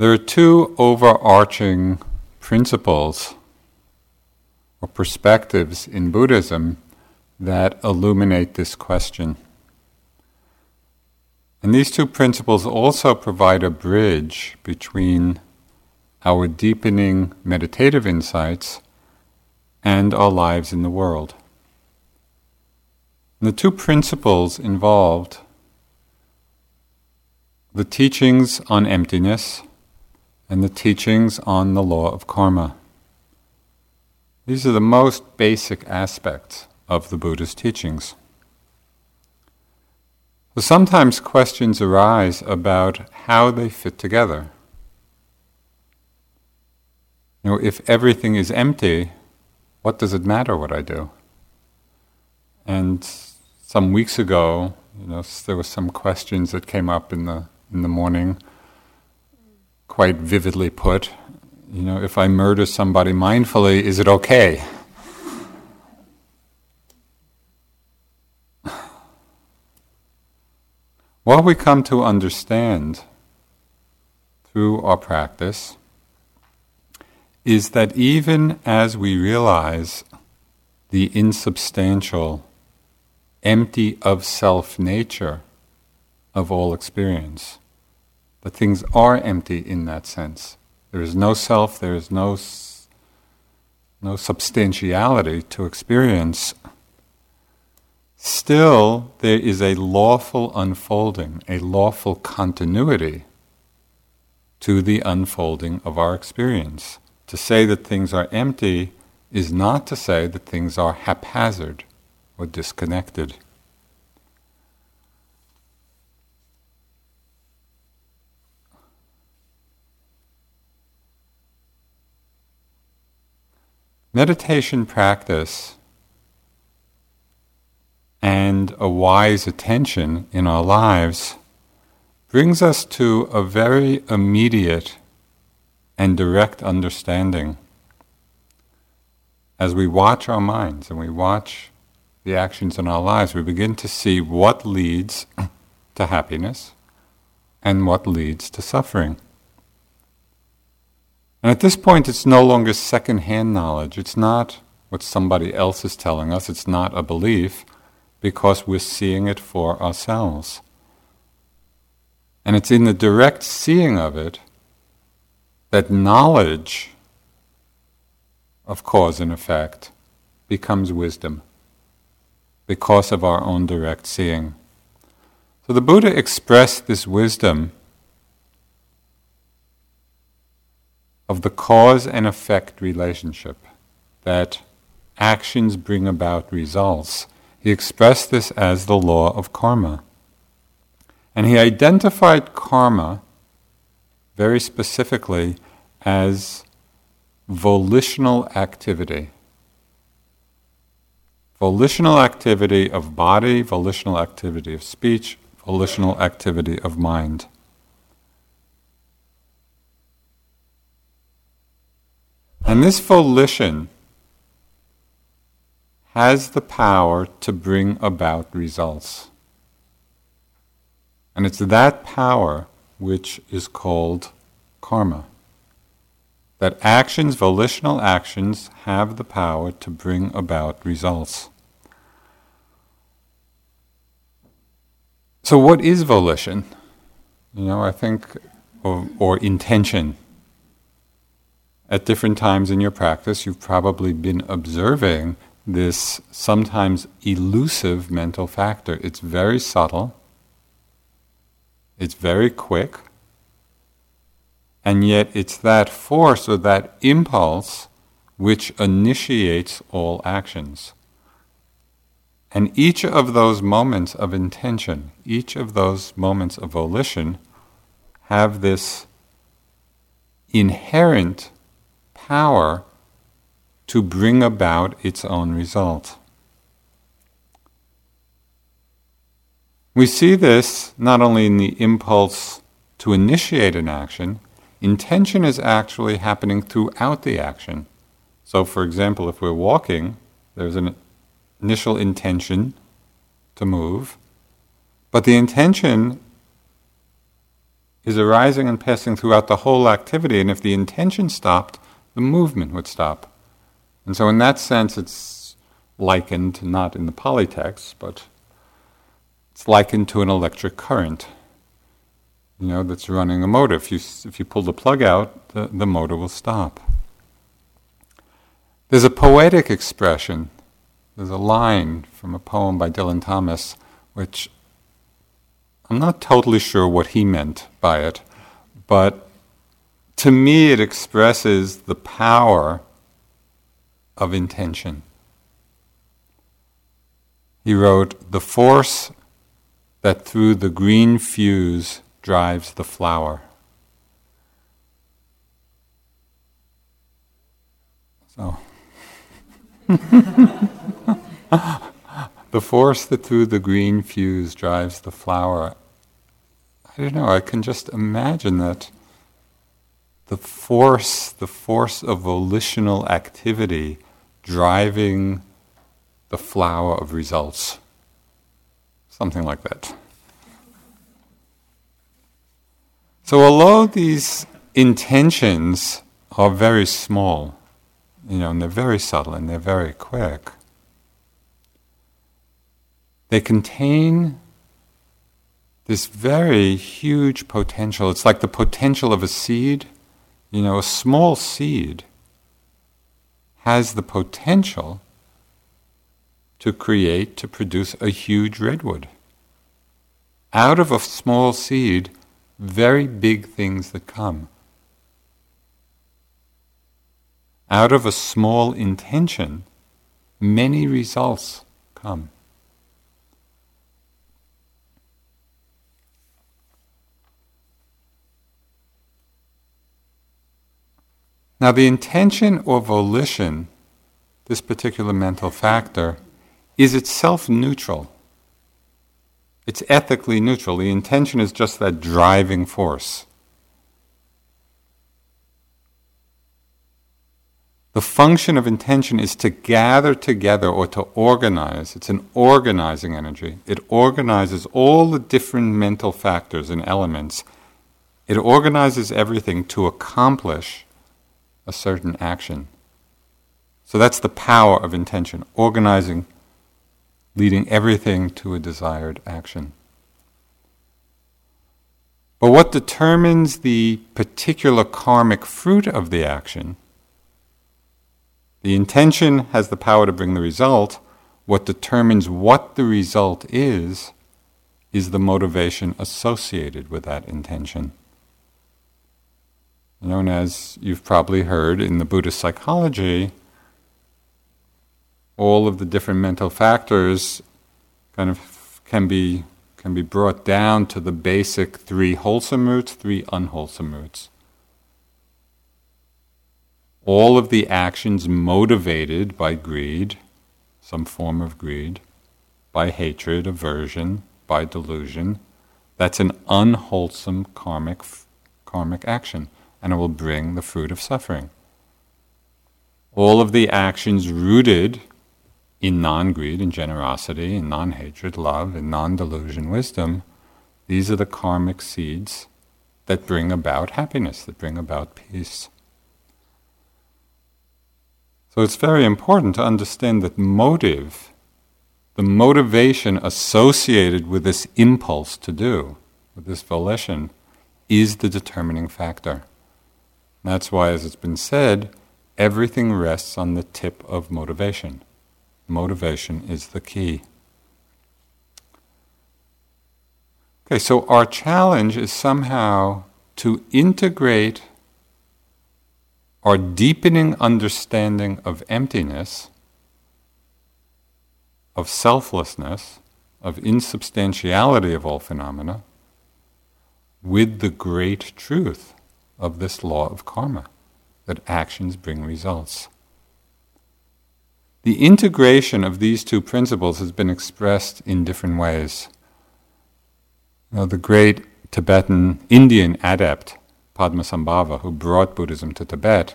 There are two overarching principles or perspectives in Buddhism that illuminate this question. And these two principles also provide a bridge between our deepening meditative insights and our lives in the world. And the two principles involved the teachings on emptiness and the teachings on the law of karma. These are the most basic aspects of the Buddha's teachings. So sometimes questions arise about how they fit together. You know, if everything is empty, what does it matter what I do? And some weeks ago, you know, there were some questions that came up in the in the morning, quite vividly put. You know, if I murder somebody mindfully, is it okay? What we come to understand through our practice is that even as we realize the insubstantial, empty of self nature of all experience, that things are empty in that sense. There is no self, there is no, no substantiality to experience. Still, there is a lawful unfolding, a lawful continuity to the unfolding of our experience. To say that things are empty is not to say that things are haphazard or disconnected. Meditation practice and a wise attention in our lives brings us to a very immediate and direct understanding. As we watch our minds and we watch the actions in our lives, we begin to see what leads to happiness and what leads to suffering. And at this point, it's no longer second-hand knowledge. It's not what somebody else is telling us. It's not a belief because we're seeing it for ourselves. And it's in the direct seeing of it that knowledge of cause and effect becomes wisdom because of our own direct seeing. So the Buddha expressed this wisdom of the cause and effect relationship, that actions bring about results. He expressed this as the law of karma. And he identified karma very specifically as volitional activity. Volitional activity of body, volitional activity of speech, volitional activity of mind. And this volition has the power to bring about results. And it's that power which is called karma. That actions, volitional actions, have the power to bring about results. So, what is volition? You know, I think, or, or intention at different times in your practice, you've probably been observing this sometimes elusive mental factor. It's very subtle, it's very quick, and yet it's that force or that impulse which initiates all actions. And each of those moments of intention, each of those moments of volition, have this inherent power to bring about its own result. We see this not only in the impulse to initiate an action, intention is actually happening throughout the action. So, for example, if we're walking, there's an initial intention to move, but the intention is arising and passing throughout the whole activity, and if the intention stopped, the movement would stop. And so, in that sense, it's likened, not in the Pali text, but it's likened to an electric current, you know, that's running a motor. If you, if you pull the plug out, the, the motor will stop. There's a poetic expression, there's a line from a poem by Dylan Thomas, which I'm not totally sure what he meant by it, but to me it expresses the power of intention. He wrote, The force that through the green fuse drives the flower. So, the force that through the green fuse drives the flower. I don't know, I can just imagine that the force, the force of volitional activity driving the flower of results. Something like that. So, although these intentions are very small, you know, and they're very subtle and they're very quick, they contain this very huge potential. It's like the potential of a seed. You know, a small seed has the potential to create, to produce a huge redwood. Out of a small seed, very big things that come. Out of a small intention, many results come. Now, the intention or volition, this particular mental factor, is itself neutral. It's ethically neutral. The intention is just that driving force. The function of intention is to gather together or to organize. It's an organizing energy. It organizes all the different mental factors and elements. It organizes everything to accomplish a certain action. So that's the power of intention, organizing, leading everything to a desired action. But what determines the particular karmic fruit of the action? The intention has the power to bring the result. What determines what the result is, is the motivation associated with that intention known as, you've probably heard in the Buddhist psychology, all of the different mental factors kind of can be, can be brought down to the basic three wholesome roots, three unwholesome roots. All of the actions motivated by greed, some form of greed, by hatred, aversion, by delusion, that's an unwholesome karmic, karmic action and it will bring the fruit of suffering. All of the actions rooted in non greed and generosity, in non hatred, love, and non delusion wisdom, these are the karmic seeds that bring about happiness, that bring about peace. So it's very important to understand that motive, the motivation associated with this impulse to do, with this volition, is the determining factor. That's why, as it's been said, everything rests on the tip of motivation. Motivation is the key. Okay, so our challenge is somehow to integrate our deepening understanding of emptiness, of selflessness, of insubstantiality of all phenomena, with the great truth of this law of karma, that actions bring results. The integration of these two principles has been expressed in different ways. Now, the great Tibetan Indian adept, Padmasambhava, who brought Buddhism to Tibet,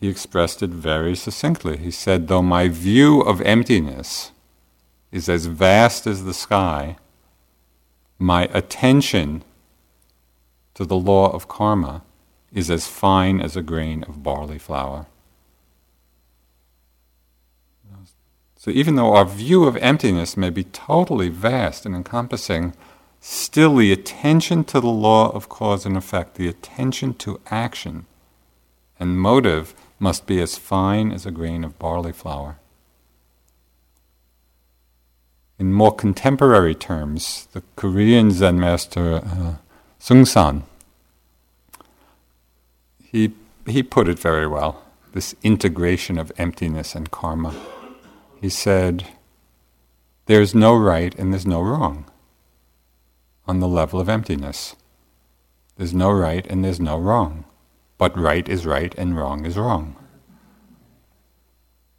he expressed it very succinctly. He said, Though my view of emptiness is as vast as the sky, my attention to the law of karma is as fine as a grain of barley flour. So, even though our view of emptiness may be totally vast and encompassing, still the attention to the law of cause and effect, the attention to action and motive must be as fine as a grain of barley flour. In more contemporary terms, the Korean Zen master uh, Seung-Sahn, he, he put it very well, this integration of emptiness and karma. He said, There's no right and there's no wrong on the level of emptiness. There's no right and there's no wrong. But right is right and wrong is wrong.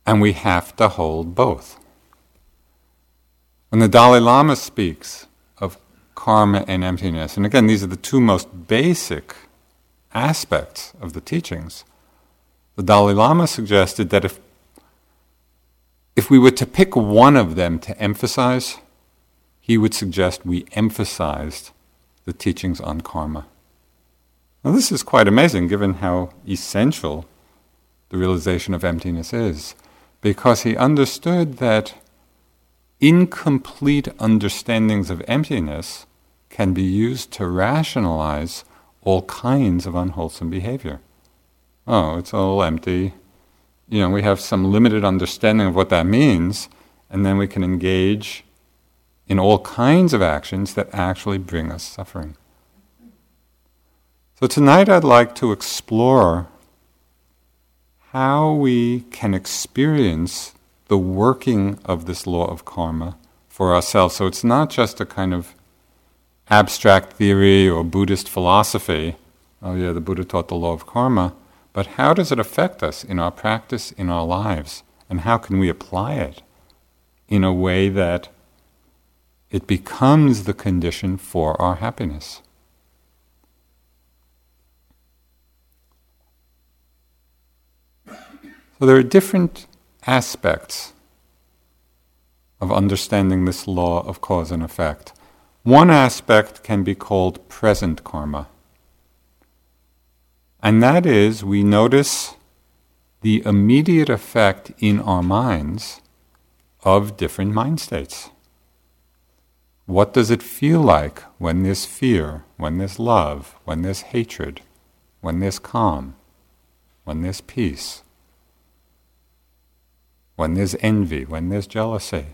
And we have to hold both. When the Dalai Lama speaks karma and emptiness, and again, these are the two most basic aspects of the teachings, the Dalai Lama suggested that if if we were to pick one of them to emphasize, he would suggest we emphasized the teachings on karma. Now, this is quite amazing given how essential the realization of emptiness is, because he understood that incomplete understandings of emptiness can be used to rationalize all kinds of unwholesome behavior. Oh, it's all empty you know, we have some limited understanding of what that means, and then we can engage in all kinds of actions that actually bring us suffering. So tonight I'd like to explore how we can experience the working of this law of karma for ourselves. So it's not just a kind of abstract theory or Buddhist philosophy. Oh, yeah, the Buddha taught the law of karma but how does it affect us in our practice, in our lives? And how can we apply it in a way that it becomes the condition for our happiness? So there are different aspects of understanding this law of cause and effect. One aspect can be called present karma. And that is, we notice the immediate effect in our minds of different mind states. What does it feel like when there's fear, when there's love, when there's hatred, when there's calm, when there's peace, when there's envy, when there's jealousy?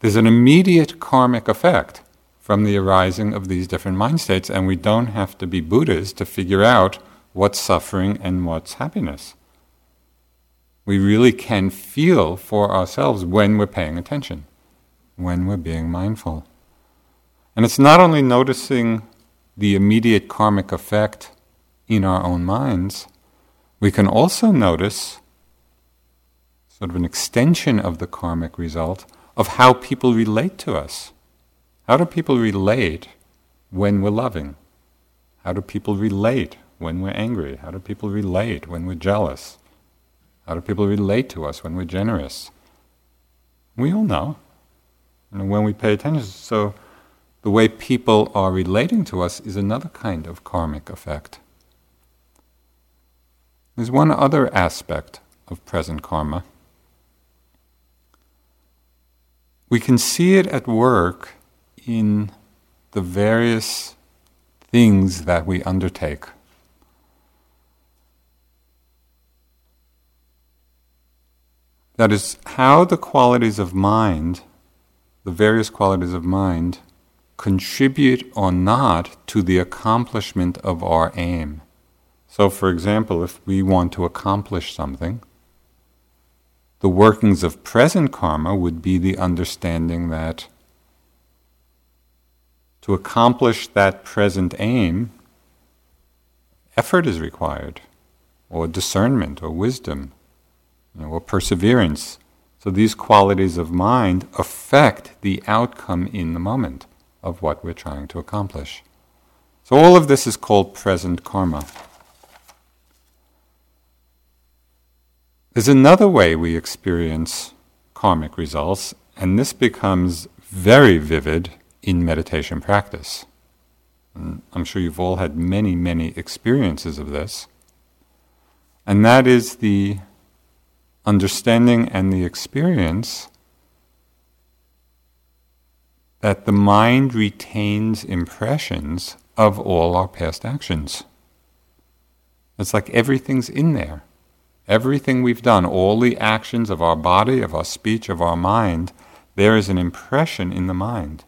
There's an immediate karmic effect from the arising of these different mind states, and we don't have to be Buddhas to figure out what's suffering and what's happiness. We really can feel for ourselves when we're paying attention, when we're being mindful. And it's not only noticing the immediate karmic effect in our own minds, we can also notice sort of an extension of the karmic result of how people relate to us. How do people relate when we're loving? How do people relate when we're angry? How do people relate when we're jealous? How do people relate to us when we're generous? We all know. And when we pay attention, so the way people are relating to us is another kind of karmic effect. There's one other aspect of present karma. We can see it at work in the various things that we undertake. That is, how the qualities of mind, the various qualities of mind, contribute or not to the accomplishment of our aim. So, for example, if we want to accomplish something, the workings of present karma would be the understanding that to accomplish that present aim, effort is required, or discernment, or wisdom, you know, or perseverance. So these qualities of mind affect the outcome in the moment of what we're trying to accomplish. So all of this is called present karma. There's another way we experience karmic results, and this becomes very vivid in meditation practice. And I'm sure you've all had many, many experiences of this. And that is the understanding and the experience that the mind retains impressions of all our past actions. It's like everything's in there. Everything we've done, all the actions of our body, of our speech, of our mind, there is an impression in the mind.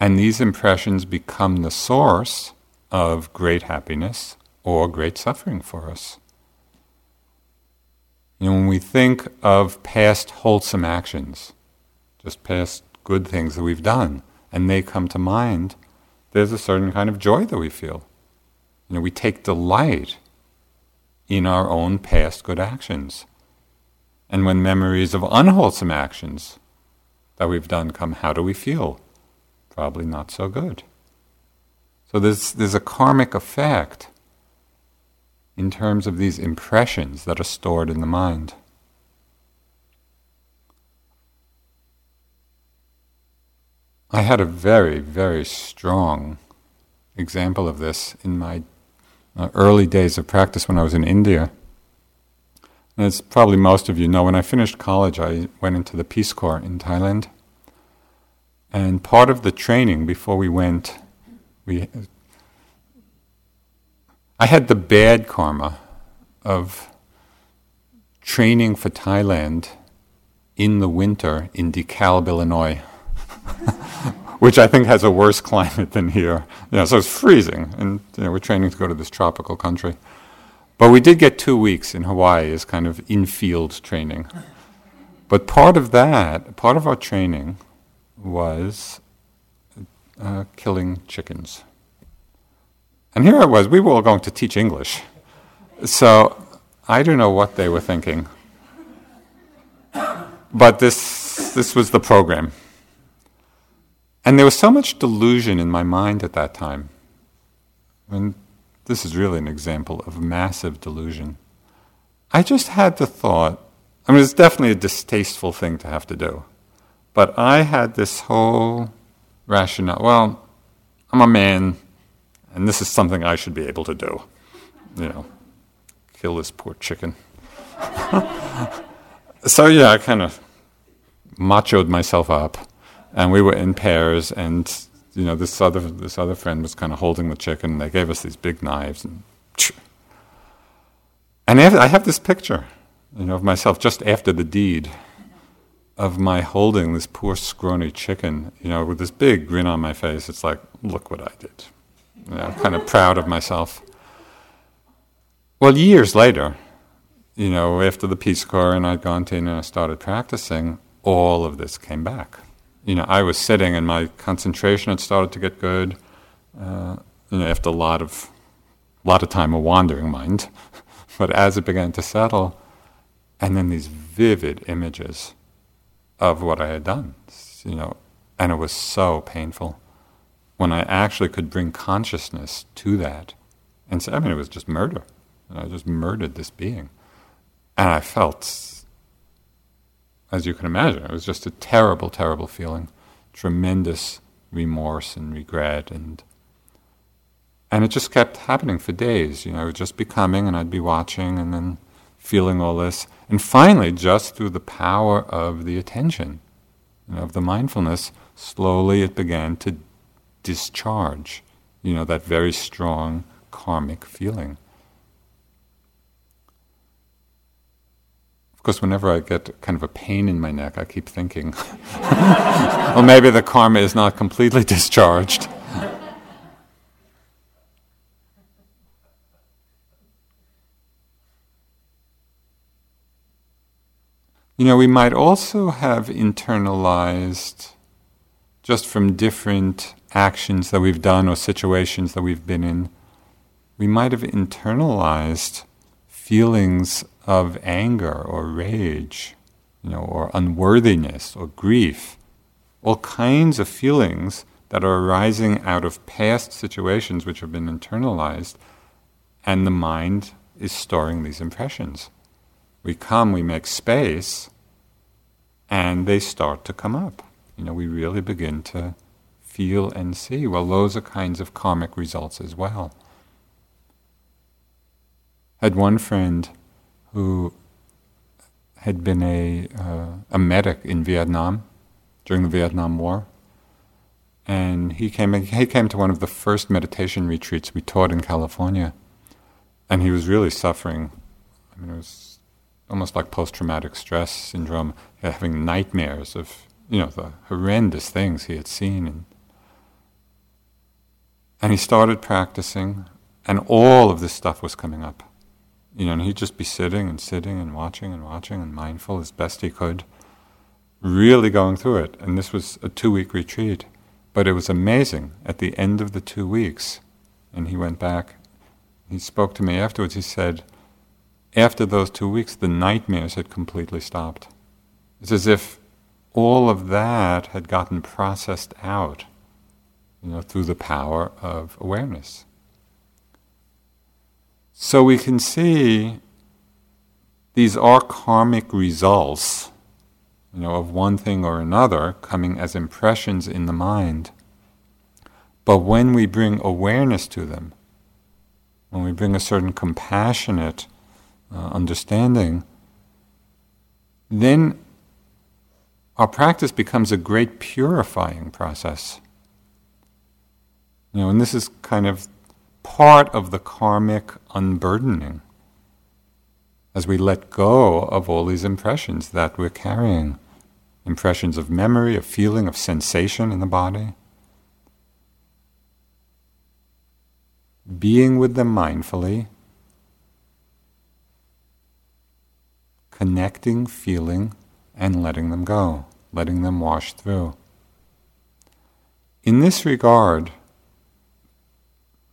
And these impressions become the source of great happiness or great suffering for us. You know, when we think of past wholesome actions, just past good things that we've done, and they come to mind, there's a certain kind of joy that we feel. You know, we take delight in our own past good actions. And when memories of unwholesome actions that we've done come, how do we feel? Probably not so good. So there's, there's a karmic effect in terms of these impressions that are stored in the mind. I had a very, very strong example of this in my uh, early days of practice when I was in India. And as probably most of you know, when I finished college, I went into the Peace Corps in Thailand. And part of the training before we went, we I had the bad karma of training for Thailand in the winter in DeKalb, Illinois, which I think has a worse climate than here. You know, so it's freezing, and you know, we're training to go to this tropical country. But we did get two weeks in Hawaii as kind of in-field training. But part of that, part of our training, was uh, killing chickens. And here I was, we were all going to teach English. So I don't know what they were thinking. But this, this was the program. And there was so much delusion in my mind at that time. And this is really an example of massive delusion. I just had the thought, I mean, it's definitely a distasteful thing to have to do. But I had this whole rationale well, I'm a man, and this is something I should be able to do. You know, kill this poor chicken. so, yeah, I kind of machoed myself up, and we were in pairs, and you know, this other this other friend was kind of holding the chicken. And they gave us these big knives, and and I have this picture, you know, of myself just after the deed, of my holding this poor scrawny chicken, you know, with this big grin on my face. It's like, look what I did. You know, kind of proud of myself. Well, years later, you know, after the Peace Corps and I'd gone to India and I started practicing, all of this came back. You know, I was sitting and my concentration had started to get good. Uh, you know, after a lot of, lot of time, a wandering mind. but as it began to settle, and then these vivid images of what I had done, you know, and it was so painful when I actually could bring consciousness to that and say, I mean, it was just murder. And I just murdered this being. And I felt, as you can imagine, it was just a terrible, terrible feeling, tremendous remorse and regret and and it just kept happening for days. You know, it would just be coming, and I'd be watching, and then feeling all this, and finally, just through the power of the attention, know, of the mindfulness, slowly it began to discharge, you know, that very strong karmic feeling. Of course, whenever I get kind of a pain in my neck, I keep thinking, well, maybe the karma is not completely discharged. You know, we might also have internalized just from different actions that we've done or situations that we've been in, we might have internalized feelings of anger or rage, you know, or unworthiness or grief, all kinds of feelings that are arising out of past situations which have been internalized, and the mind is storing these impressions. We come, we make space, and they start to come up. You know, we really begin to feel and see. Well, those are kinds of karmic results as well. Had one friend who had been a, uh, a medic in Vietnam during the Vietnam War. And he came, he came to one of the first meditation retreats we taught in California. And he was really suffering. I mean, it was almost like post traumatic stress syndrome, having nightmares of, you know, the horrendous things he had seen. And, and he started practicing, and all of this stuff was coming up. You know, and he'd just be sitting and sitting and watching and watching and mindful as best he could, really going through it. And this was a two week retreat. But it was amazing. At the end of the two weeks, and he went back, he spoke to me afterwards. He said, after those two weeks, the nightmares had completely stopped. It's as if all of that had gotten processed out, you know, through the power of awareness. So we can see these are karmic results, you know, of one thing or another coming as impressions in the mind. But when we bring awareness to them, when we bring a certain compassionate uh, understanding, then our practice becomes a great purifying process. You know, and this is kind of part of the karmic unburdening as we let go of all these impressions that we're carrying impressions of memory, of feeling, of sensation in the body. Being with them mindfully, connecting, feeling, and letting them go, letting them wash through. In this regard,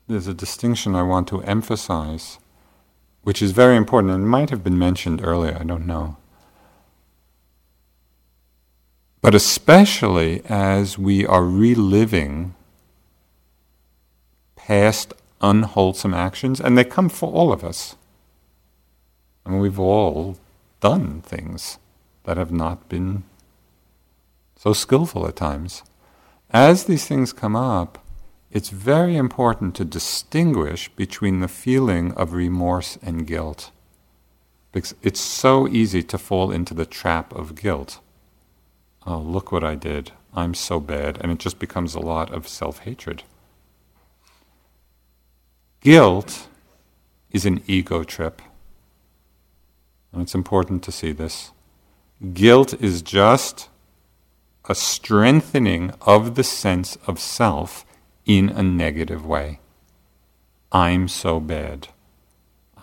there's a distinction I want to emphasize, which is very important and might have been mentioned earlier, I don't know. But especially as we are reliving past unwholesome actions, and they come for all of us. I mean, we've all done things that have not been so skillful at times. As these things come up, it's very important to distinguish between the feeling of remorse and guilt. Because it's so easy to fall into the trap of guilt. Oh, look what I did. I'm so bad. And it just becomes a lot of self hatred. Guilt is an ego trip. And it's important to see this. Guilt is just a strengthening of the sense of self in a negative way. I'm so bad.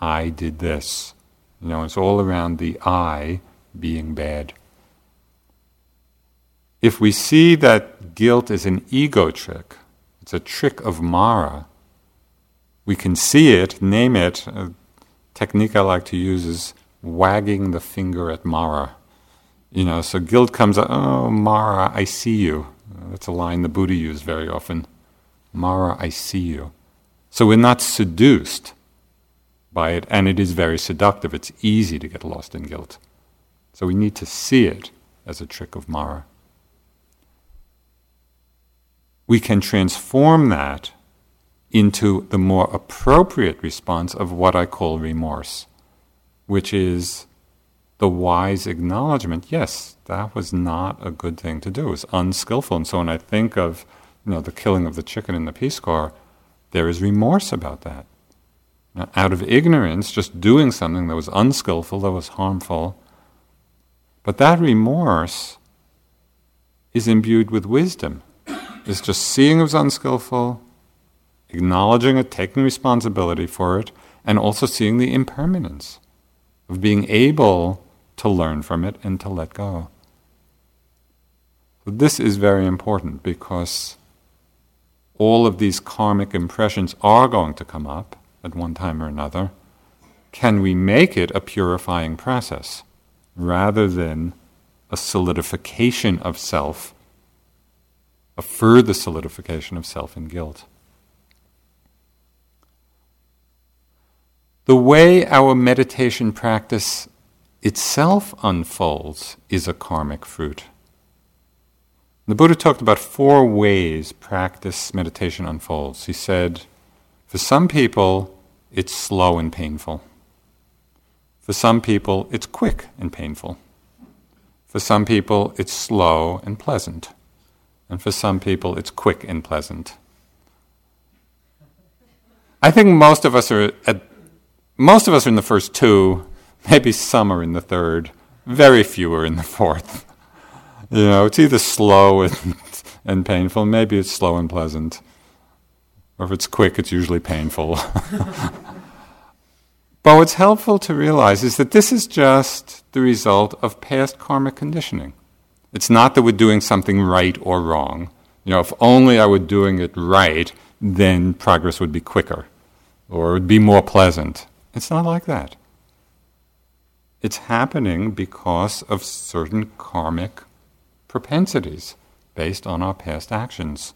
I did this. You know, it's all around the I being bad. If we see that guilt is an ego trick, it's a trick of Mara, we can see it, name it. A technique I like to use is wagging the finger at Mara. You know, so guilt comes out, oh, Mara, I see you. That's a line the Buddha used very often. Mara, I see you. So we're not seduced by it, and it is very seductive. It's easy to get lost in guilt. So we need to see it as a trick of Mara. We can transform that into the more appropriate response of what I call remorse, which is the wise acknowledgement yes, that was not a good thing to do. It was unskillful. And so when I think of you know, the killing of the chicken in the Peace Corps, there is remorse about that. Now, out of ignorance, just doing something that was unskillful, that was harmful. But that remorse is imbued with wisdom. It's just seeing it was unskillful, acknowledging it, taking responsibility for it, and also seeing the impermanence of being able to learn from it and to let go. So this is very important because all of these karmic impressions are going to come up at one time or another, can we make it a purifying process rather than a solidification of self, a further solidification of self in guilt? The way our meditation practice itself unfolds is a karmic fruit. The Buddha talked about four ways practice meditation unfolds. He said, for some people, it's slow and painful. For some people, it's quick and painful. For some people, it's slow and pleasant. And for some people, it's quick and pleasant. I think most of us are at most of us are in the first two, maybe some are in the third, very few are in the fourth. You know, it's either slow and, and painful, maybe it's slow and pleasant. Or if it's quick, it's usually painful. but what's helpful to realize is that this is just the result of past karmic conditioning. It's not that we're doing something right or wrong. You know, if only I were doing it right, then progress would be quicker or it would be more pleasant. It's not like that. It's happening because of certain karmic propensities based on our past actions.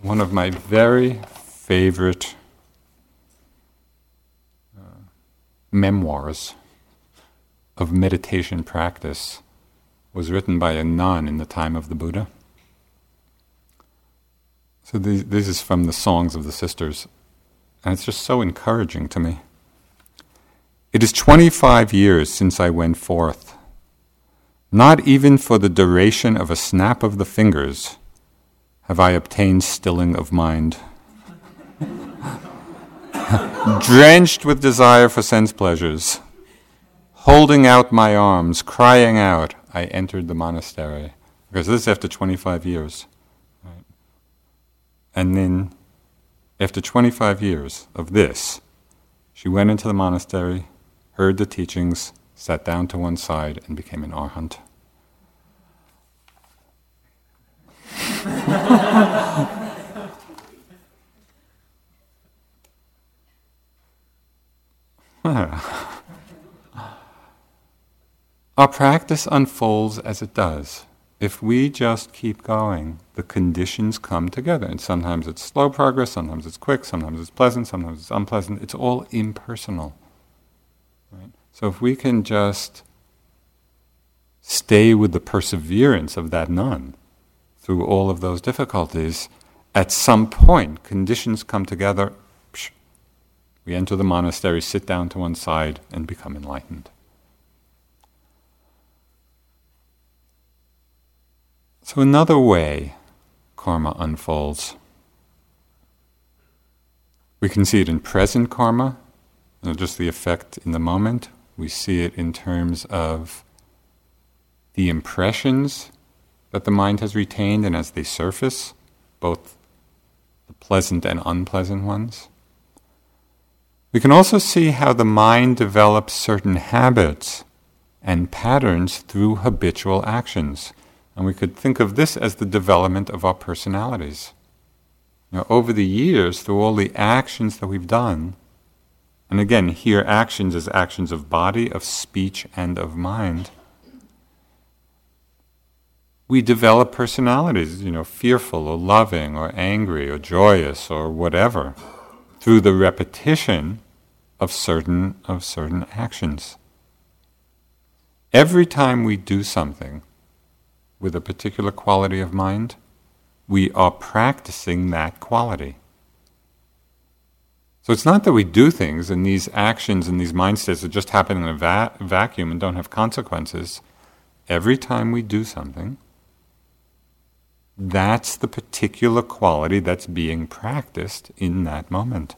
One of my very favorite uh, memoirs of meditation practice was written by a nun in the time of the Buddha. So this, this is from the Songs of the Sisters, and it's just so encouraging to me. It is 25 years since I went forth. Not even for the duration of a snap of the fingers have I obtained stilling of mind. Drenched with desire for sense pleasures, holding out my arms, crying out, I entered the monastery. Because this is after 25 years. Right? And then, after 25 years of this, she went into the monastery, heard the teachings, sat down to one side, and became an arhat. Our practice unfolds as it does. If we just keep going, the conditions come together. And sometimes it's slow progress, sometimes it's quick, sometimes it's pleasant, sometimes it's unpleasant. It's all impersonal. So if we can just stay with the perseverance of that nun through all of those difficulties, at some point conditions come together. We enter the monastery, sit down to one side, and become enlightened. So, another way karma unfolds. We can see it in present karma, just the effect in the moment. We see it in terms of the impressions that the mind has retained and as they surface, both the pleasant and unpleasant ones. We can also see how the mind develops certain habits and patterns through habitual actions. And we could think of this as the development of our personalities. Now, over the years, through all the actions that we've done, and again, here actions as actions of body, of speech, and of mind. We develop personalities, you know, fearful or loving or angry or joyous or whatever, through the repetition of certain of certain actions. Every time we do something with a particular quality of mind, we are practicing that quality. So it's not that we do things and these actions and these mind states are just happen in a va- vacuum and don't have consequences. Every time we do something, that's the particular quality that's being practiced in that moment.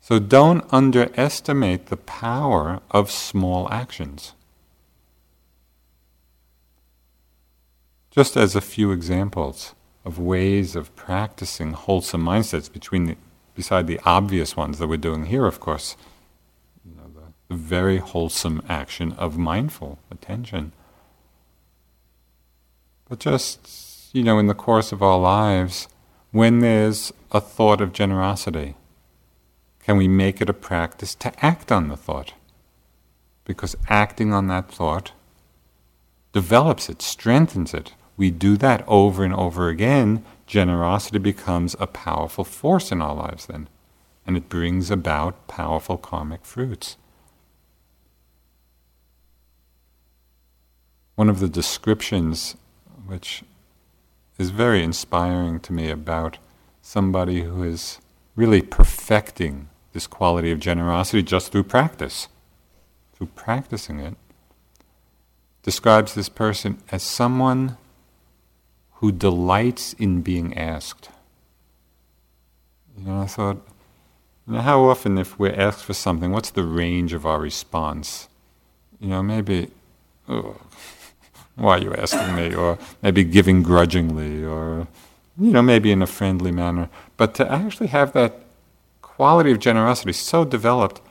So don't underestimate the power of small actions. Just as a few examples of ways of practicing wholesome mindsets between the, beside the obvious ones that we're doing here, of course, you know, the, the very wholesome action of mindful attention. But just, you know, in the course of our lives, when there's a thought of generosity, can we make it a practice to act on the thought? Because acting on that thought develops it, strengthens it, we do that over and over again, generosity becomes a powerful force in our lives then. And it brings about powerful karmic fruits. one of the descriptions which is very inspiring to me about somebody who is really perfecting this quality of generosity just through practice, through practicing it, describes this person as someone who delights in being asked. You know, I thought, you know, how often if we're asked for something, what's the range of our response? You know, maybe, oh, why are you asking me? Or maybe giving grudgingly, or, you know, maybe in a friendly manner. But to actually have that quality of generosity so developed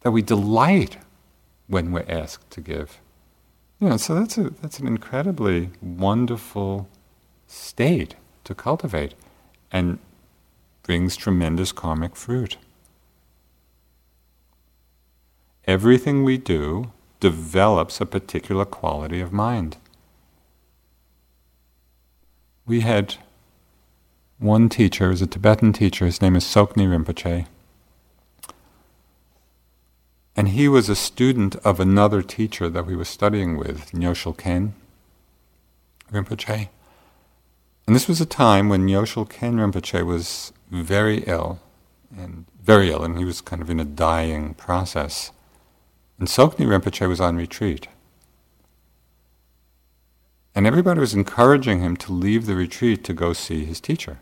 that we delight when we're asked to give. Know, so that's a that's an incredibly wonderful state to cultivate and brings tremendous karmic fruit. Everything we do develops a particular quality of mind. We had one teacher, was a Tibetan teacher, his name is Tsoknyi Rinpoche. And he was a student of another teacher that we were studying with, Nyoshul Khen Rinpoche. And this was a time when Nyoshul Khen Rinpoche was very ill, and very ill, and he was kind of in a dying process. And Tsoknyi Rinpoche was on retreat. And everybody was encouraging him to leave the retreat to go see his teacher.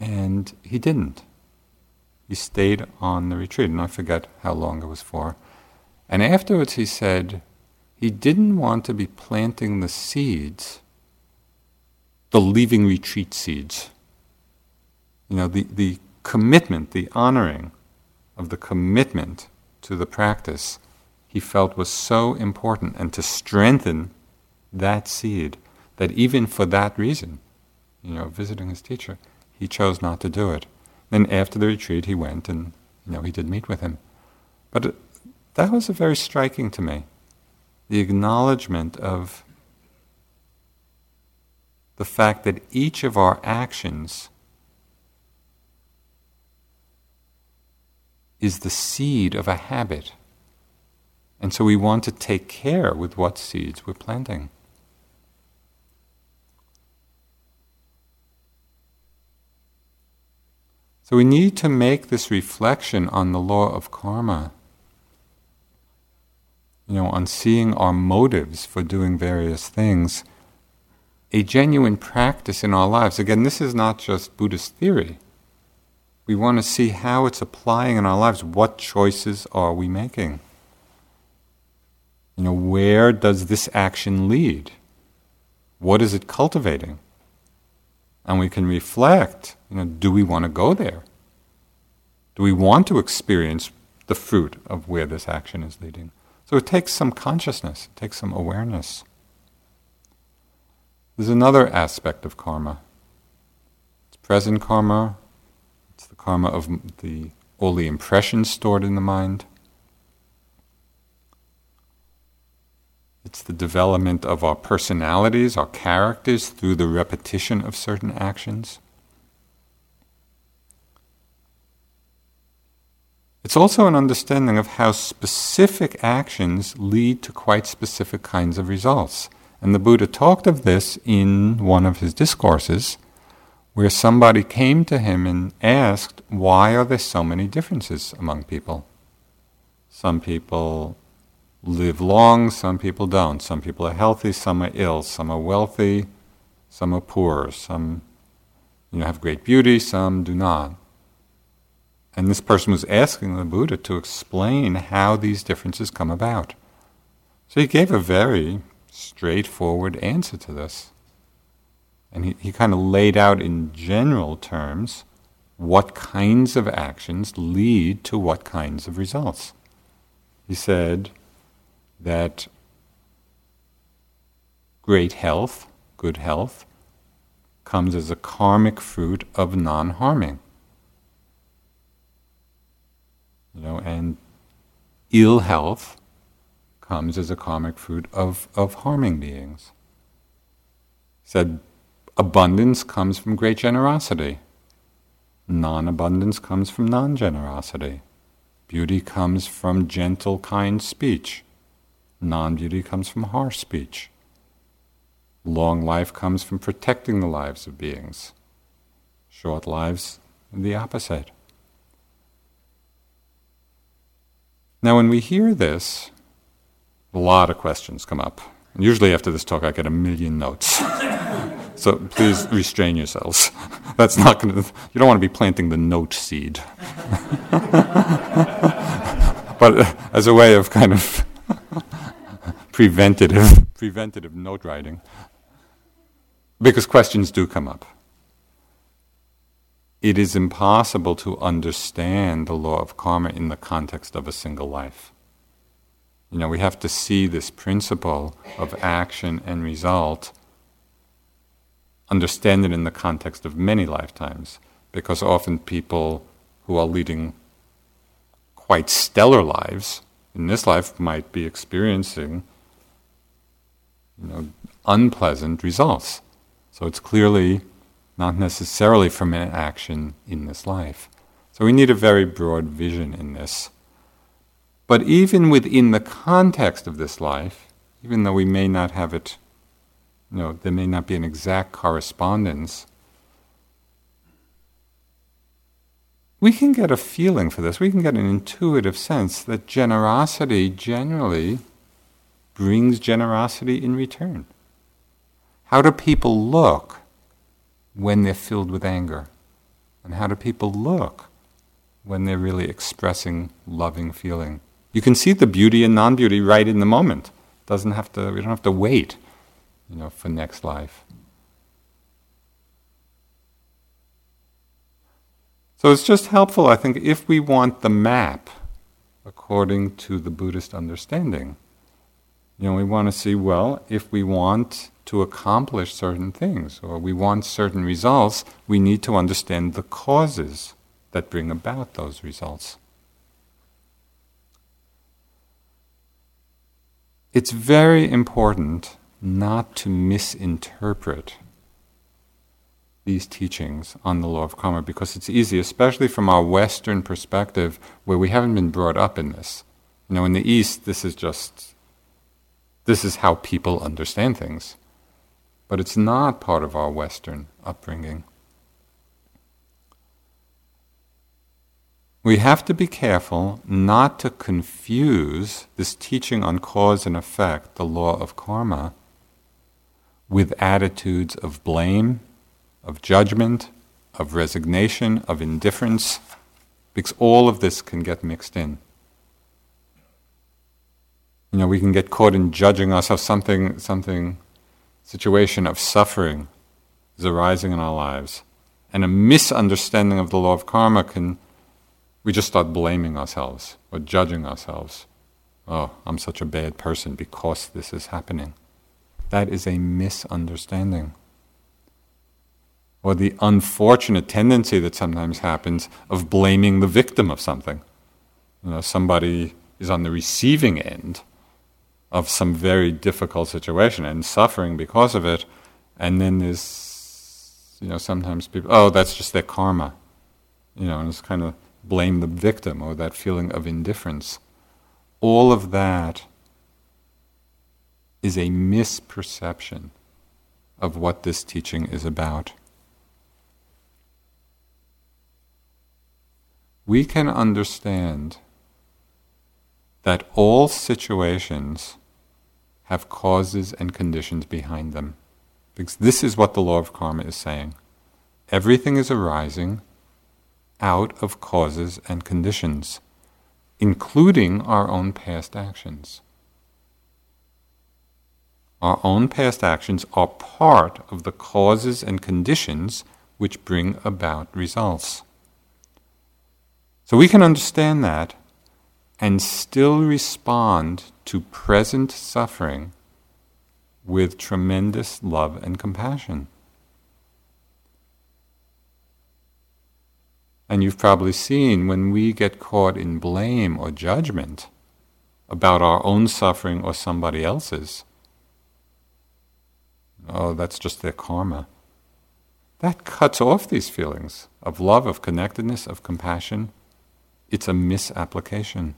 And he didn't. He stayed on the retreat, and I forget how long it was for. And afterwards he said he didn't want to be planting the seeds, the leaving retreat seeds. You know, the, the commitment, the honoring of the commitment to the practice he felt was so important, and to strengthen that seed, that even for that reason, you know, visiting his teacher, he chose not to do it. Then after the retreat, he went and, you know, he did meet with him. But uh, that was very striking to me. The acknowledgement of the fact that each of our actions is the seed of a habit. And so we want to take care with what seeds we're planting. So we need to make this reflection on the law of karma. You know, on seeing our motives for doing various things, a genuine practice in our lives. Again, this is not just Buddhist theory. We want to see how it's applying in our lives. What choices are we making? You know, where does this action lead? What is it cultivating? And we can reflect, you know, do we want to go there? Do we want to experience the fruit of where this action is leading? So it takes some consciousness, it takes some awareness. There's another aspect of karma. It's present karma, it's the karma of the all the impressions stored in the mind. It's the development of our personalities, our characters, through the repetition of certain actions. It's also an understanding of how specific actions lead to quite specific kinds of results. And the Buddha talked of this in one of his discourses, where somebody came to him and asked, Why are there so many differences among people? Some people live long, some people don't. Some people are healthy, some are ill, some are wealthy, some are poor, some you know, have great beauty, some do not. And this person was asking the Buddha to explain how these differences come about. So he gave a very straightforward answer to this. And he, he kind of laid out in general terms what kinds of actions lead to what kinds of results. He said, that great health, good health, comes as a karmic fruit of non harming. You know, and ill health comes as a karmic fruit of, of harming beings. Said abundance comes from great generosity. Non abundance comes from non generosity. Beauty comes from gentle, kind speech. Non beauty comes from harsh speech. Long life comes from protecting the lives of beings. Short lives, the opposite. Now, when we hear this, a lot of questions come up. Usually, after this talk, I get a million notes. so please restrain yourselves. That's not going to, you don't want to be planting the note seed. but as a way of kind of preventative, preventative note writing, because questions do come up. It is impossible to understand the law of karma in the context of a single life. You know, we have to see this principle of action and result, understand it in the context of many lifetimes, because often people who are leading quite stellar lives in this life might be experiencing you know, unpleasant results. So it's clearly not necessarily from an action in this life. So we need a very broad vision in this. But even within the context of this life, even though we may not have it, you know, there may not be an exact correspondence, we can get a feeling for this. We can get an intuitive sense that generosity generally brings generosity in return. How do people look when they're filled with anger? And how do people look when they're really expressing loving feeling? You can see the beauty and non-beauty right in the moment. Doesn't have to. We don't have to wait, you know, for next life. So it's just helpful, I think, if we want the map according to the Buddhist understanding. You know, we want to see, well, if we want to accomplish certain things or we want certain results, we need to understand the causes that bring about those results. It's very important not to misinterpret these teachings on the law of karma because it's easy, especially from our Western perspective where we haven't been brought up in this. You know, in the East, this is just, this is how people understand things but it's not part of our Western upbringing. We have to be careful not to confuse this teaching on cause and effect, the law of karma, with attitudes of blame, of judgment, of resignation, of indifference, because all of this can get mixed in. You know, we can get caught in judging ourselves, something, something situation of suffering is arising in our lives, and a misunderstanding of the law of karma can, we just start blaming ourselves or judging ourselves. Oh, I'm such a bad person because this is happening. That is a misunderstanding. Or the unfortunate tendency that sometimes happens of blaming the victim of something. You know, somebody is on the receiving end of some very difficult situation and suffering because of it. And then there's, you know, sometimes people, oh, that's just their karma. You know, and it's kind of blame the victim or that feeling of indifference. All of that is a misperception of what this teaching is about. We can understand that all situations have causes and conditions behind them. Because this is what the law of karma is saying. Everything is arising out of causes and conditions, including our own past actions. Our own past actions are part of the causes and conditions which bring about results. So we can understand that and still respond to present suffering with tremendous love and compassion. And you've probably seen when we get caught in blame or judgment about our own suffering or somebody else's, oh, that's just their karma. That cuts off these feelings of love, of connectedness, of compassion. It's a misapplication.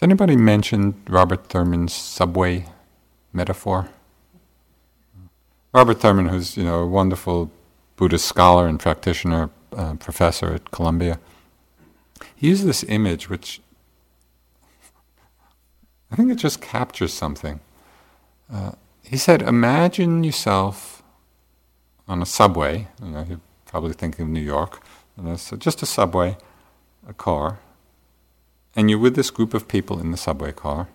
Has anybody mentioned Robert Thurman's subway metaphor? Robert Thurman, who's you know a wonderful Buddhist scholar and practitioner, uh, professor at Columbia, he used this image, which I think it just captures something. Uh, he said, "Imagine yourself on a subway. You know, you're probably thinking of New York. You know, so just a subway, a car, and you're with this group of people in the subway car.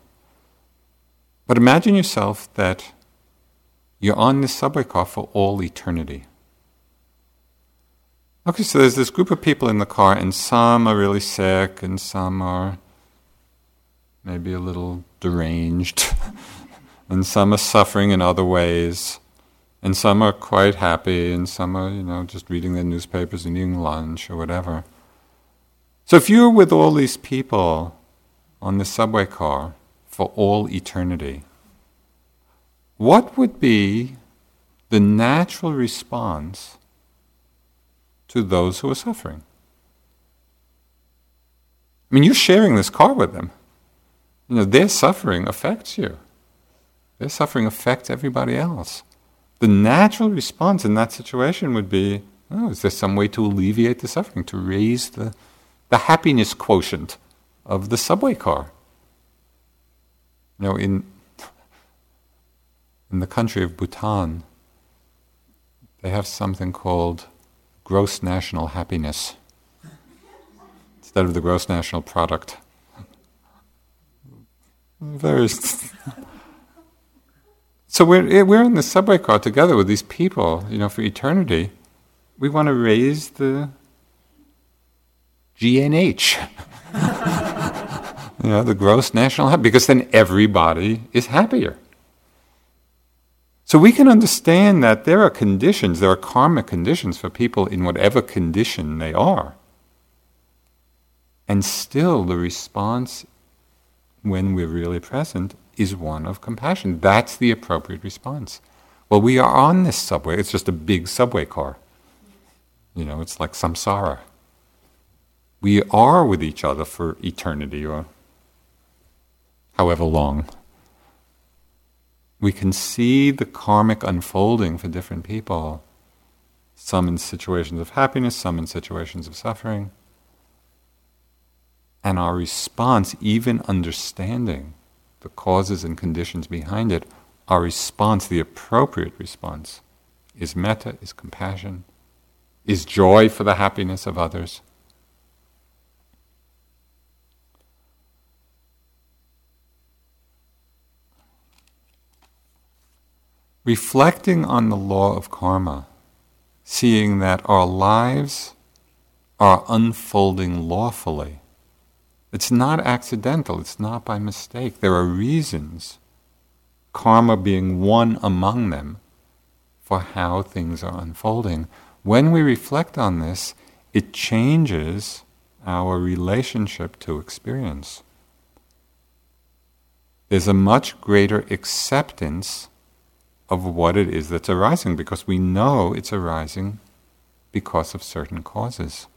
But imagine yourself that you're on this subway car for all eternity. Okay, so there's this group of people in the car, and some are really sick, and some are maybe a little deranged, and some are suffering in other ways, and some are quite happy, and some are, you know, just reading their newspapers and eating lunch or whatever. So if you're with all these people on the subway car for all eternity, what would be the natural response to those who are suffering? I mean, you're sharing this car with them. You know, their suffering affects you. Their suffering affects everybody else. The natural response in that situation would be, oh, is there some way to alleviate the suffering, to raise the the happiness quotient of the subway car. You know, in, in the country of Bhutan, they have something called gross national happiness instead of the gross national product. Very. so we're eh, we're in the subway car together with these people, you know, for eternity. We want to raise the GNH. you know, the gross national happiness, because then everybody is happier. So we can understand that there are conditions, there are karmic conditions for people in whatever condition they are. And still the response when we're really present is one of compassion. That's the appropriate response. Well, we are on this subway, it's just a big subway car. You know, it's like samsara we are with each other for eternity or however long. We can see the karmic unfolding for different people, some in situations of happiness, some in situations of suffering. And our response, even understanding the causes and conditions behind it, our response, the appropriate response, is metta, is compassion, is joy for the happiness of others. Reflecting on the law of karma, seeing that our lives are unfolding lawfully. It's not accidental, it's not by mistake. There are reasons, karma being one among them, for how things are unfolding. When we reflect on this, it changes our relationship to experience. There's a much greater acceptance of what it is that's arising because we know it's arising because of certain causes.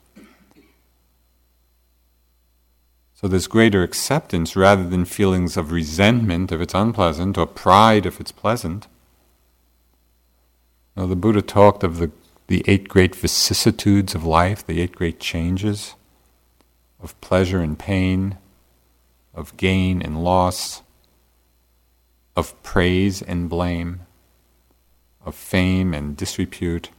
So there's greater acceptance rather than feelings of resentment if it's unpleasant or pride if it's pleasant. Now, the Buddha talked of the, the eight great vicissitudes of life, the eight great changes of pleasure and pain, of gain and loss, of praise and blame of fame and disrepute.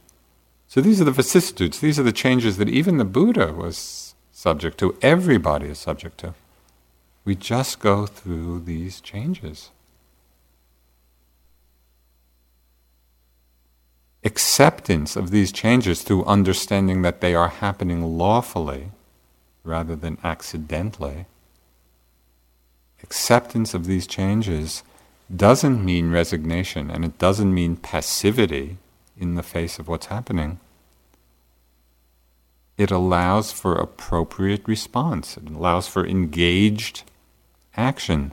So these are the vicissitudes, these are the changes that even the Buddha was subject to, everybody is subject to. We just go through these changes. Acceptance of these changes through understanding that they are happening lawfully rather than accidentally. Acceptance of these changes doesn't mean resignation and it doesn't mean passivity in the face of what's happening. It allows for appropriate response, it allows for engaged action,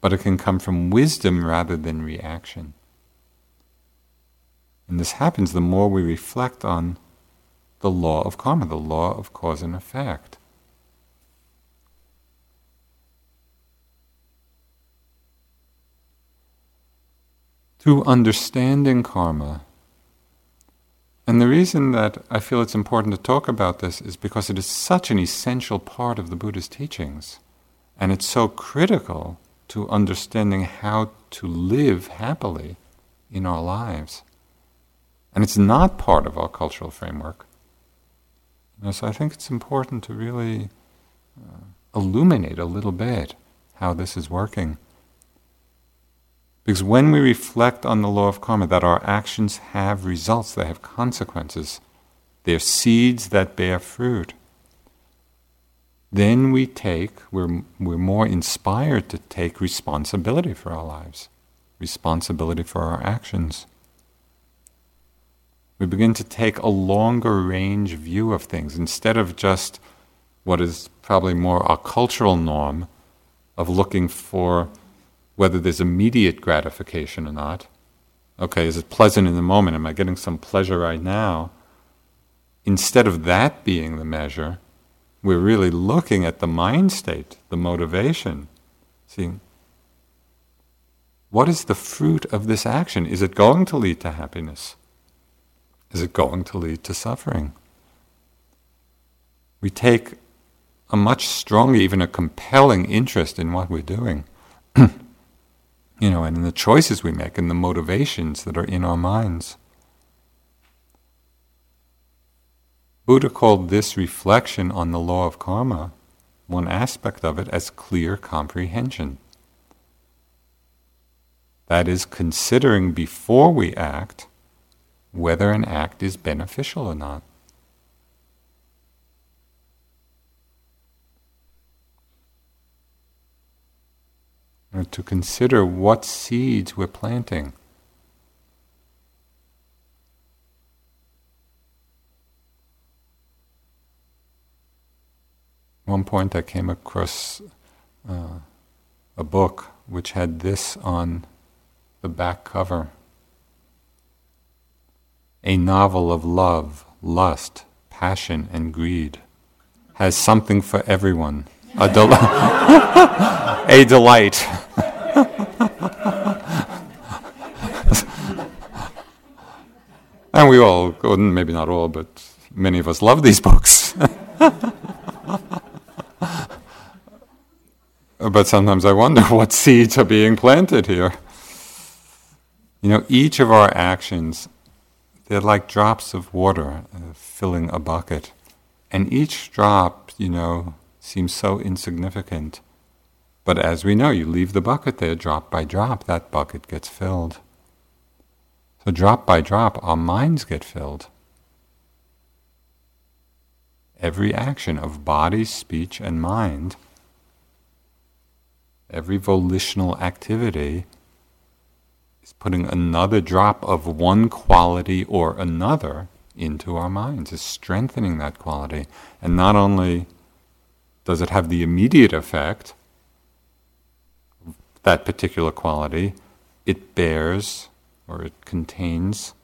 but it can come from wisdom rather than reaction. And this happens the more we reflect on the law of karma, the law of cause and effect. To understanding karma. And the reason that I feel it's important to talk about this is because it is such an essential part of the Buddha's teachings. And it's so critical to understanding how to live happily in our lives. And it's not part of our cultural framework. So I think it's important to really uh, illuminate a little bit how this is working. Because when we reflect on the law of karma, that our actions have results, they have consequences, they're seeds that bear fruit, then we take, we're, we're more inspired to take responsibility for our lives, responsibility for our actions. We begin to take a longer range view of things instead of just what is probably more a cultural norm of looking for whether there's immediate gratification or not. Okay, is it pleasant in the moment? Am I getting some pleasure right now? Instead of that being the measure, we're really looking at the mind state, the motivation, seeing what is the fruit of this action? Is it going to lead to happiness? Is it going to lead to suffering? We take a much stronger, even a compelling interest in what we're doing. you know, and in the choices we make and the motivations that are in our minds. Buddha called this reflection on the law of karma, one aspect of it, as clear comprehension. That is, considering before we act whether an act is beneficial or not. To consider what seeds we're planting. one point I came across uh, a book which had this on the back cover a novel of love, lust, passion, and greed has something for everyone. A, del- a delight. and we all, maybe not all, but many of us love these books. but sometimes I wonder what seeds are being planted here. You know, each of our actions, they're like drops of water uh, filling a bucket. And each drop, you know, seems so insignificant. But as we know, you leave the bucket there, drop by drop, that bucket gets filled. So, drop by drop, our minds get filled. Every action of body, speech, and mind Every volitional activity is putting another drop of one quality or another into our minds, is strengthening that quality. And not only does it have the immediate effect, that particular quality, it bears or it contains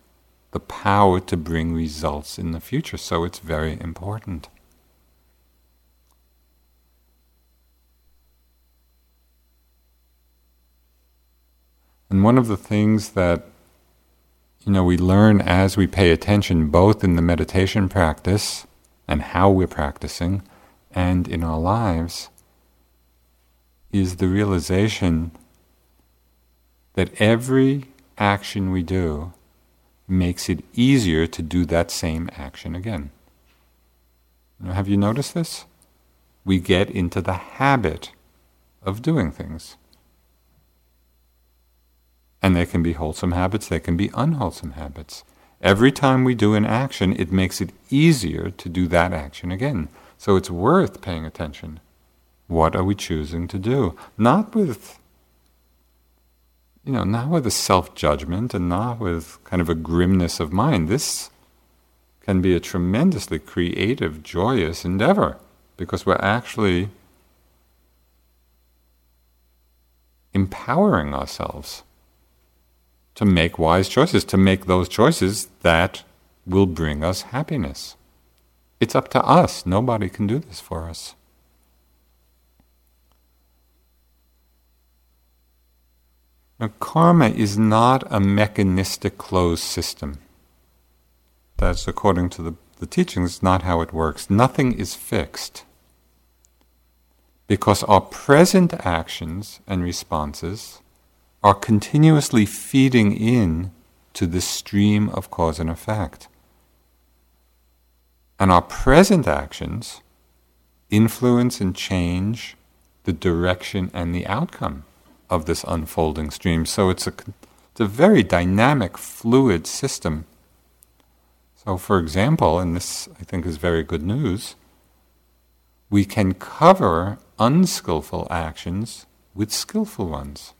the power to bring results in the future. So it's very important. And one of the things that you know we learn as we pay attention both in the meditation practice and how we're practicing and in our lives is the realization that every action we do makes it easier to do that same action again. have you noticed this? We get into the habit of doing things. And there can be wholesome habits, there can be unwholesome habits. Every time we do an action, it makes it easier to do that action again. So it's worth paying attention. What are we choosing to do? Not with, you know, not with a self judgment and not with kind of a grimness of mind. This can be a tremendously creative, joyous endeavor because we're actually empowering ourselves to make wise choices, to make those choices that will bring us happiness. It's up to us. Nobody can do this for us. Now, karma is not a mechanistic closed system. That's according to the, the teachings, not how it works. Nothing is fixed. Because our present actions and responses are continuously feeding in to the stream of cause and effect. And our present actions influence and change the direction and the outcome of this unfolding stream. So it's a, it's a very dynamic, fluid system. So, for example, and this I think is very good news, we can cover unskillful actions with skillful ones.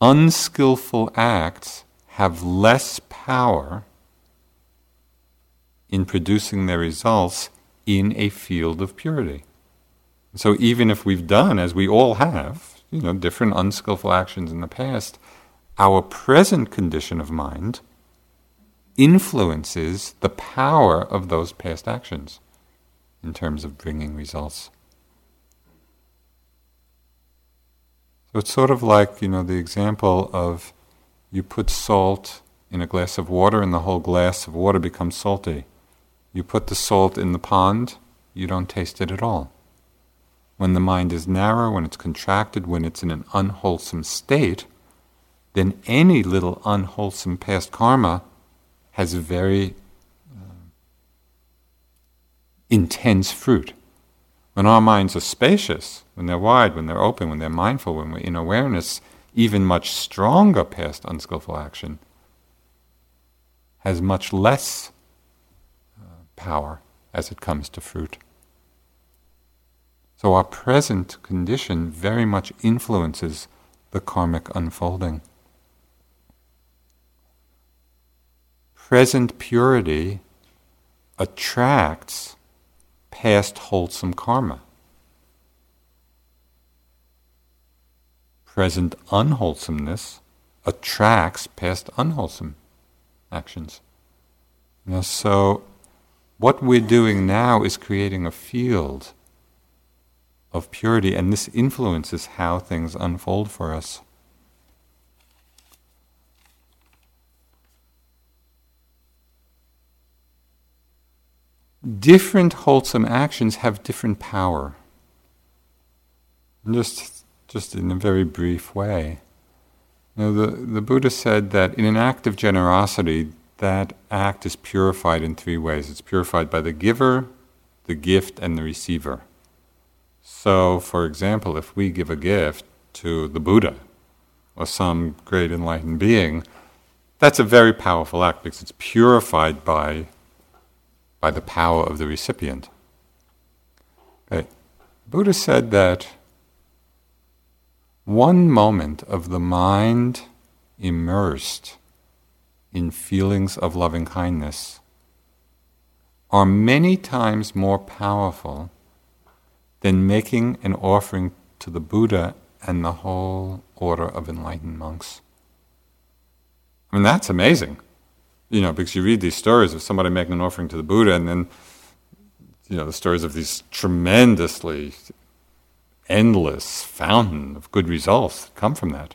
Unskillful acts have less power in producing their results in a field of purity. So even if we've done, as we all have, you know, different unskillful actions in the past, our present condition of mind influences the power of those past actions in terms of bringing results. So it's sort of like, you know, the example of you put salt in a glass of water and the whole glass of water becomes salty. You put the salt in the pond, you don't taste it at all. When the mind is narrow, when it's contracted, when it's in an unwholesome state, then any little unwholesome past karma has very uh, intense fruit. When our minds are spacious, when they're wide, when they're open, when they're mindful, when we're in awareness, even much stronger past unskillful action has much less power as it comes to fruit. So our present condition very much influences the karmic unfolding. Present purity attracts past wholesome karma. Present unwholesomeness attracts past unwholesome actions. Now, so what we're doing now is creating a field of purity, and this influences how things unfold for us. Different wholesome actions have different power. Just, just in a very brief way. You know, the, the Buddha said that in an act of generosity, that act is purified in three ways it's purified by the giver, the gift, and the receiver. So, for example, if we give a gift to the Buddha or some great enlightened being, that's a very powerful act because it's purified by, by the power of the recipient. Okay. Buddha said that one moment of the mind immersed in feelings of loving kindness are many times more powerful than making an offering to the Buddha and the whole order of enlightened monks. I mean, that's amazing. You know, because you read these stories of somebody making an offering to the Buddha, and then, you know, the stories of these tremendously endless fountain of good results that come from that.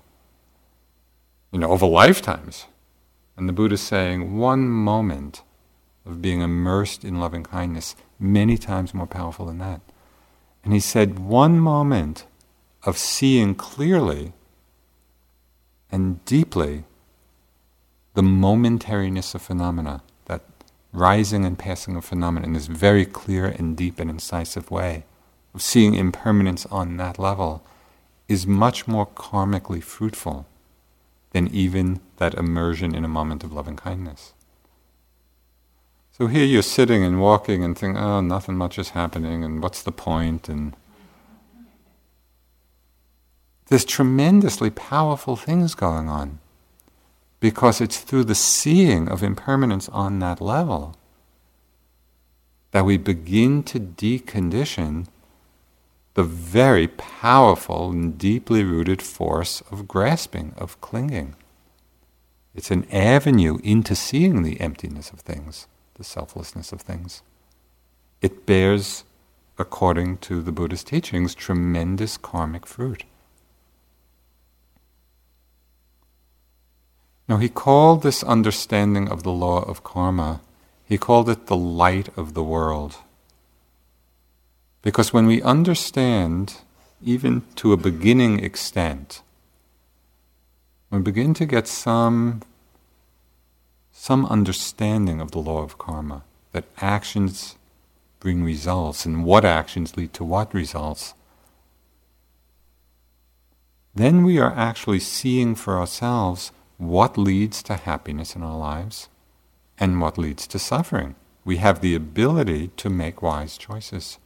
You know, over lifetimes. And the Buddha is saying one moment of being immersed in loving kindness, many times more powerful than that. And he said one moment of seeing clearly and deeply the momentariness of phenomena, that rising and passing of phenomena in this very clear and deep and incisive way, of seeing impermanence on that level, is much more karmically fruitful than even that immersion in a moment of loving kindness. So here you're sitting and walking and think, oh, nothing much is happening, and what's the point? And there's tremendously powerful things going on because it's through the seeing of impermanence on that level that we begin to decondition the very powerful and deeply rooted force of grasping, of clinging. It's an avenue into seeing the emptiness of things, the selflessness of things. It bears according to the Buddha's teachings, tremendous karmic fruit. Now, he called this understanding of the law of karma, he called it the light of the world. Because when we understand, even to a beginning extent, we begin to get some, some understanding of the law of karma, that actions bring results and what actions lead to what results, then we are actually seeing for ourselves what leads to happiness in our lives and what leads to suffering. We have the ability to make wise choices.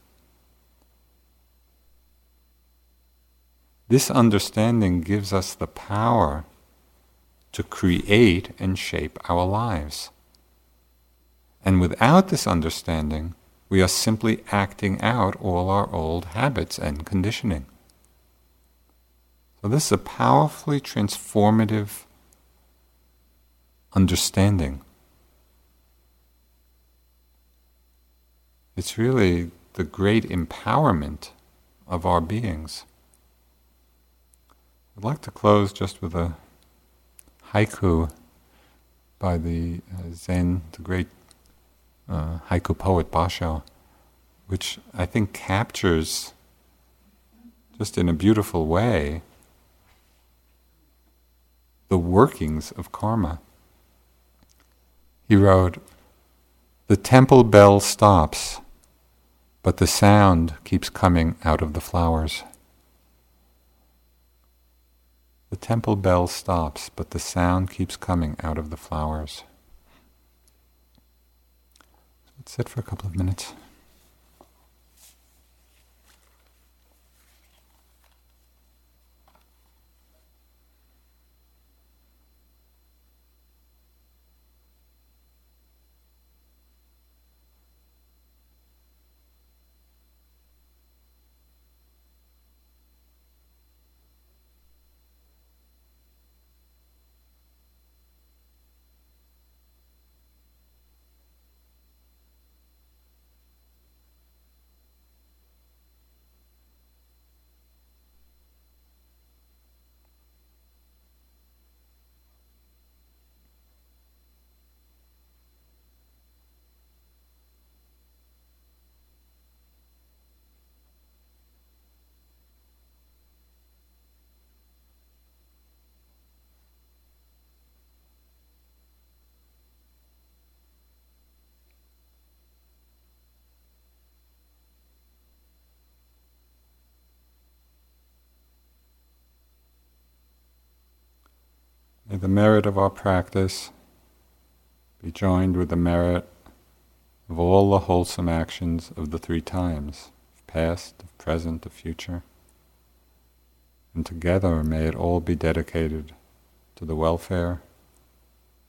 This understanding gives us the power to create and shape our lives. And without this understanding, we are simply acting out all our old habits and conditioning. So, this is a powerfully transformative understanding. It's really the great empowerment of our beings. I'd like to close just with a haiku by the uh, Zen, the great uh, haiku poet Basho, which I think captures just in a beautiful way the workings of karma. He wrote, The temple bell stops, but the sound keeps coming out of the flowers. The temple bell stops, but the sound keeps coming out of the flowers. Let's sit for a couple of minutes. The merit of our practice be joined with the merit of all the wholesome actions of the three times, of past, of present, of future. And together may it all be dedicated to the welfare,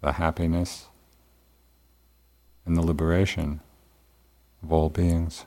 the happiness, and the liberation of all beings.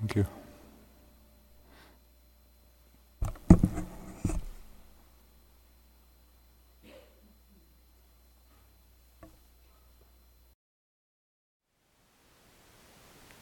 Thank you.